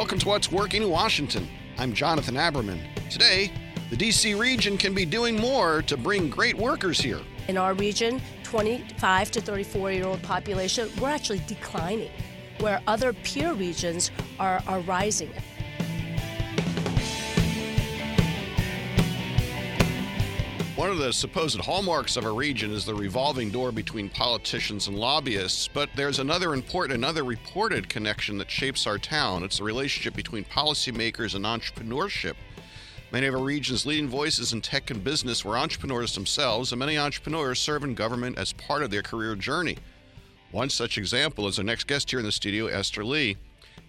Welcome to What's Working in Washington. I'm Jonathan Aberman. Today, the DC region can be doing more to bring great workers here. In our region, 25 to 34 year old population, we're actually declining, where other peer regions are, are rising. One of the supposed hallmarks of a region is the revolving door between politicians and lobbyists, but there's another important, another reported connection that shapes our town. It's the relationship between policymakers and entrepreneurship. Many of our region's leading voices in tech and business were entrepreneurs themselves, and many entrepreneurs serve in government as part of their career journey. One such example is our next guest here in the studio, Esther Lee.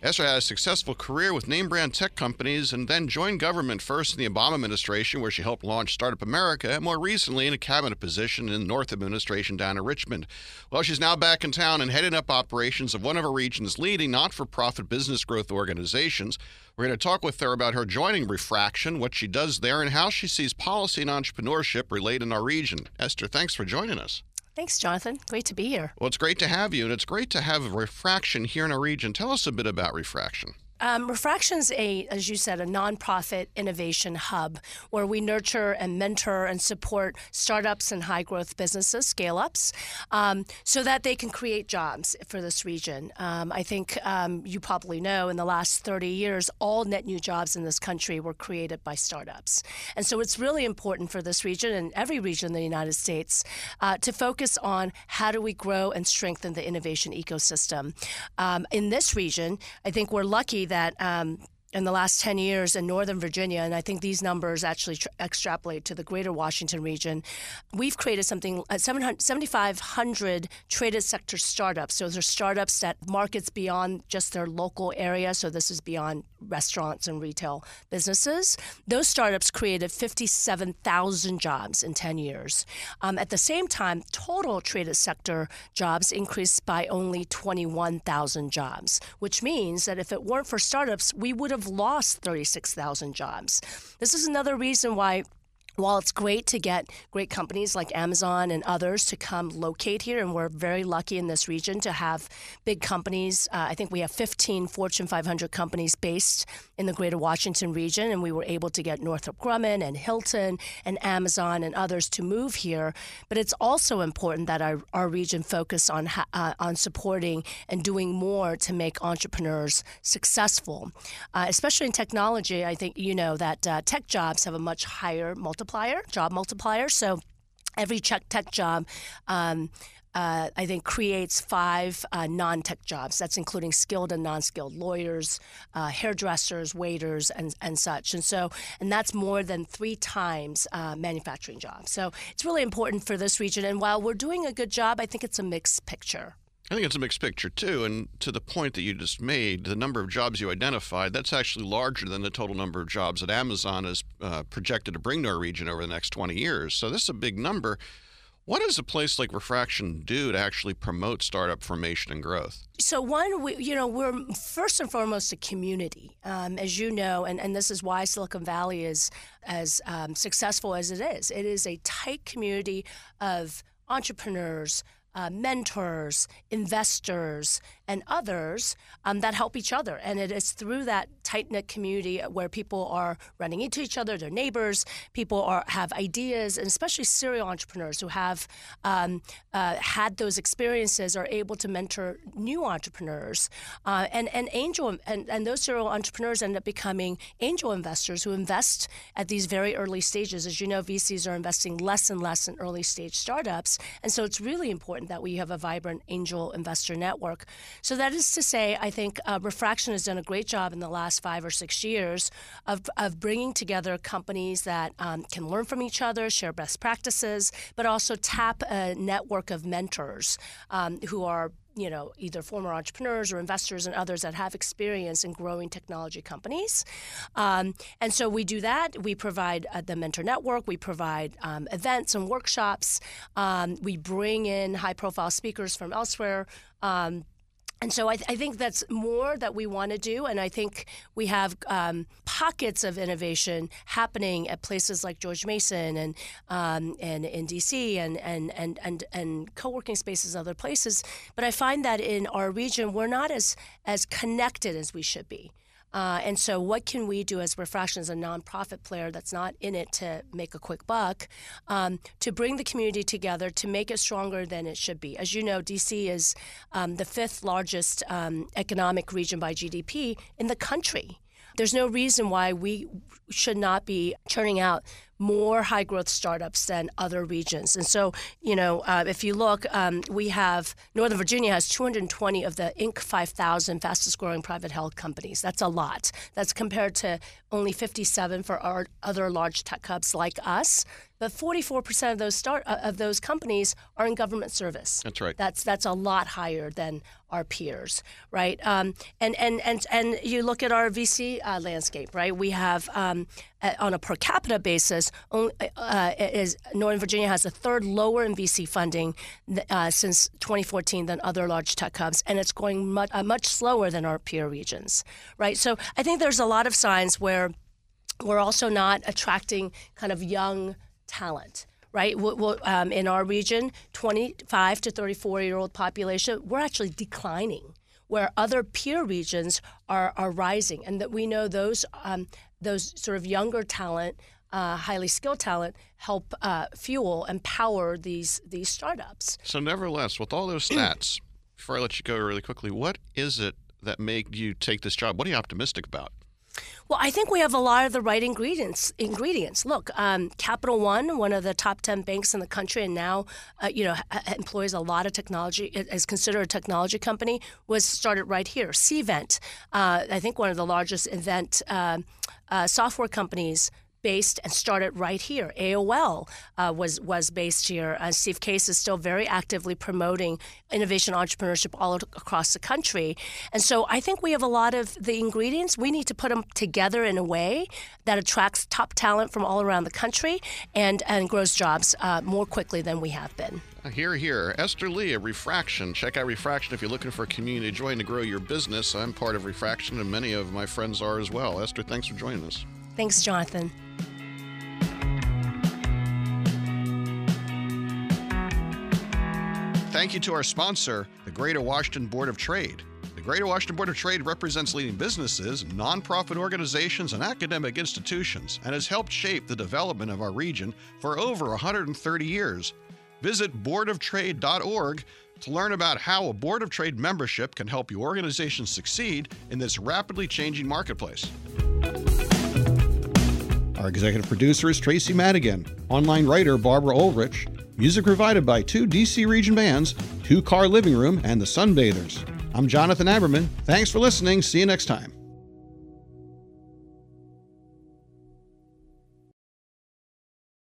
Esther had a successful career with name brand tech companies and then joined government first in the Obama administration, where she helped launch Startup America, and more recently in a cabinet position in the Northam administration down in Richmond. Well, she's now back in town and heading up operations of one of our region's leading not for profit business growth organizations. We're going to talk with her about her joining Refraction, what she does there, and how she sees policy and entrepreneurship relate in our region. Esther, thanks for joining us. Thanks, Jonathan. Great to be here. Well, it's great to have you, and it's great to have Refraction here in our region. Tell us a bit about Refraction. Um, Refraction's a, as you said, a nonprofit innovation hub where we nurture and mentor and support startups and high growth businesses, scale ups, um, so that they can create jobs for this region. Um, I think um, you probably know in the last 30 years, all net new jobs in this country were created by startups. And so it's really important for this region and every region in the United States uh, to focus on how do we grow and strengthen the innovation ecosystem. Um, in this region, I think we're lucky that um, in the last 10 years in Northern Virginia, and I think these numbers actually tr- extrapolate to the greater Washington region, we've created something, uh, 7,500 traded sector startups. So those are startups that markets beyond just their local area. So this is beyond restaurants and retail businesses. Those startups created 57,000 jobs in 10 years. Um, at the same time, total traded sector jobs increased by only 21,000 jobs, which means that if it weren't for startups, we would have have lost 36,000 jobs. This is another reason why while it's great to get great companies like Amazon and others to come locate here, and we're very lucky in this region to have big companies. Uh, I think we have 15 Fortune 500 companies based in the greater Washington region, and we were able to get Northrop Grumman and Hilton and Amazon and others to move here. But it's also important that our, our region focus on, uh, on supporting and doing more to make entrepreneurs successful, uh, especially in technology. I think you know that uh, tech jobs have a much higher multiplier multiplier, job multiplier. So every tech tech job. Um, uh, I think creates five uh, non-tech jobs. That's including skilled and non-skilled lawyers, uh, hairdressers, waiters, and and such. And so, and that's more than three times uh, manufacturing jobs. So it's really important for this region. And while we're doing a good job, I think it's a mixed picture. I think it's a mixed picture too. And to the point that you just made, the number of jobs you identified, that's actually larger than the total number of jobs that Amazon is uh, projected to bring to our region over the next 20 years. So this is a big number. What does a place like Refraction do to actually promote startup formation and growth? So one, we, you know, we're first and foremost a community, um, as you know, and, and this is why Silicon Valley is as um, successful as it is. It is a tight community of entrepreneurs, uh, mentors, investors, and others um, that help each other. And it is through that tight knit community where people are running into each other, their neighbors, people are have ideas, and especially serial entrepreneurs who have um, uh, had those experiences are able to mentor new entrepreneurs. Uh, and and angel and, and those serial entrepreneurs end up becoming angel investors who invest at these very early stages. As you know, VCs are investing less and less in early stage startups, and so it's really important that we have a vibrant angel investor network. So that is to say, I think uh, Refraction has done a great job in the last five or six years of, of bringing together companies that um, can learn from each other, share best practices, but also tap a network of mentors um, who are you know, either former entrepreneurs or investors and others that have experience in growing technology companies. Um, and so we do that. We provide uh, the mentor network. We provide um, events and workshops. Um, we bring in high profile speakers from elsewhere. And so I, th- I, think that's more that we want to do. And I think we have um, pockets of innovation happening at places like George Mason and um, and in DC and and and and and co-working spaces other places. But I find that in our region we're not as as connected as we should be. Uh, and so, what can we do as Refraction, as a nonprofit player that's not in it to make a quick buck, um, to bring the community together to make it stronger than it should be? As you know, DC is um, the fifth largest um, economic region by GDP in the country. There's no reason why we should not be churning out more high growth startups than other regions. And so, you know, uh, if you look, um, we have Northern Virginia has 220 of the Inc. 5000 fastest growing private health companies. That's a lot. That's compared to only 57 for our other large tech hubs like us. But 44% of those start uh, of those companies are in government service. That's right. That's that's a lot higher than our peers, right? Um, and and and and you look at our VC uh, landscape, right? We have um, on a per capita basis, only, uh, is Northern Virginia has the third lower in VC funding uh, since 2014 than other large tech hubs, and it's going much uh, much slower than our peer regions, right? So I think there's a lot of signs where we're also not attracting kind of young talent right? We'll, um, in our region, 25 to 34 year old population, we're actually declining, where other peer regions are, are rising. And that we know those, um, those sort of younger talent, uh, highly skilled talent, help uh, fuel and power these, these startups. So, nevertheless, with all those stats, before I let you go really quickly, what is it that made you take this job? What are you optimistic about? Well, I think we have a lot of the right ingredients. Ingredients. Look, um, Capital One, one of the top ten banks in the country, and now uh, you know employs a lot of technology. Is considered a technology company. Was started right here. Cvent, uh, I think one of the largest event uh, uh software companies based and started right here. AOL uh, was was based here. Uh, Steve Case is still very actively promoting innovation entrepreneurship all across the country. And so I think we have a lot of the ingredients. We need to put them together in a way that attracts top talent from all around the country and and grows jobs uh, more quickly than we have been. Here, here. Esther Lee of Refraction. Check out Refraction if you're looking for a community to join to grow your business. I'm part of Refraction, and many of my friends are as well. Esther, thanks for joining us. Thanks, Jonathan. Thank you to our sponsor, the Greater Washington Board of Trade. The Greater Washington Board of Trade represents leading businesses, nonprofit organizations, and academic institutions and has helped shape the development of our region for over 130 years. Visit boardoftrade.org to learn about how a Board of Trade membership can help your organization succeed in this rapidly changing marketplace. Our executive producer is Tracy Madigan, online writer Barbara Ulrich, Music provided by two DC region bands, Two Car Living Room, and the Sunbathers. I'm Jonathan Aberman. Thanks for listening. See you next time.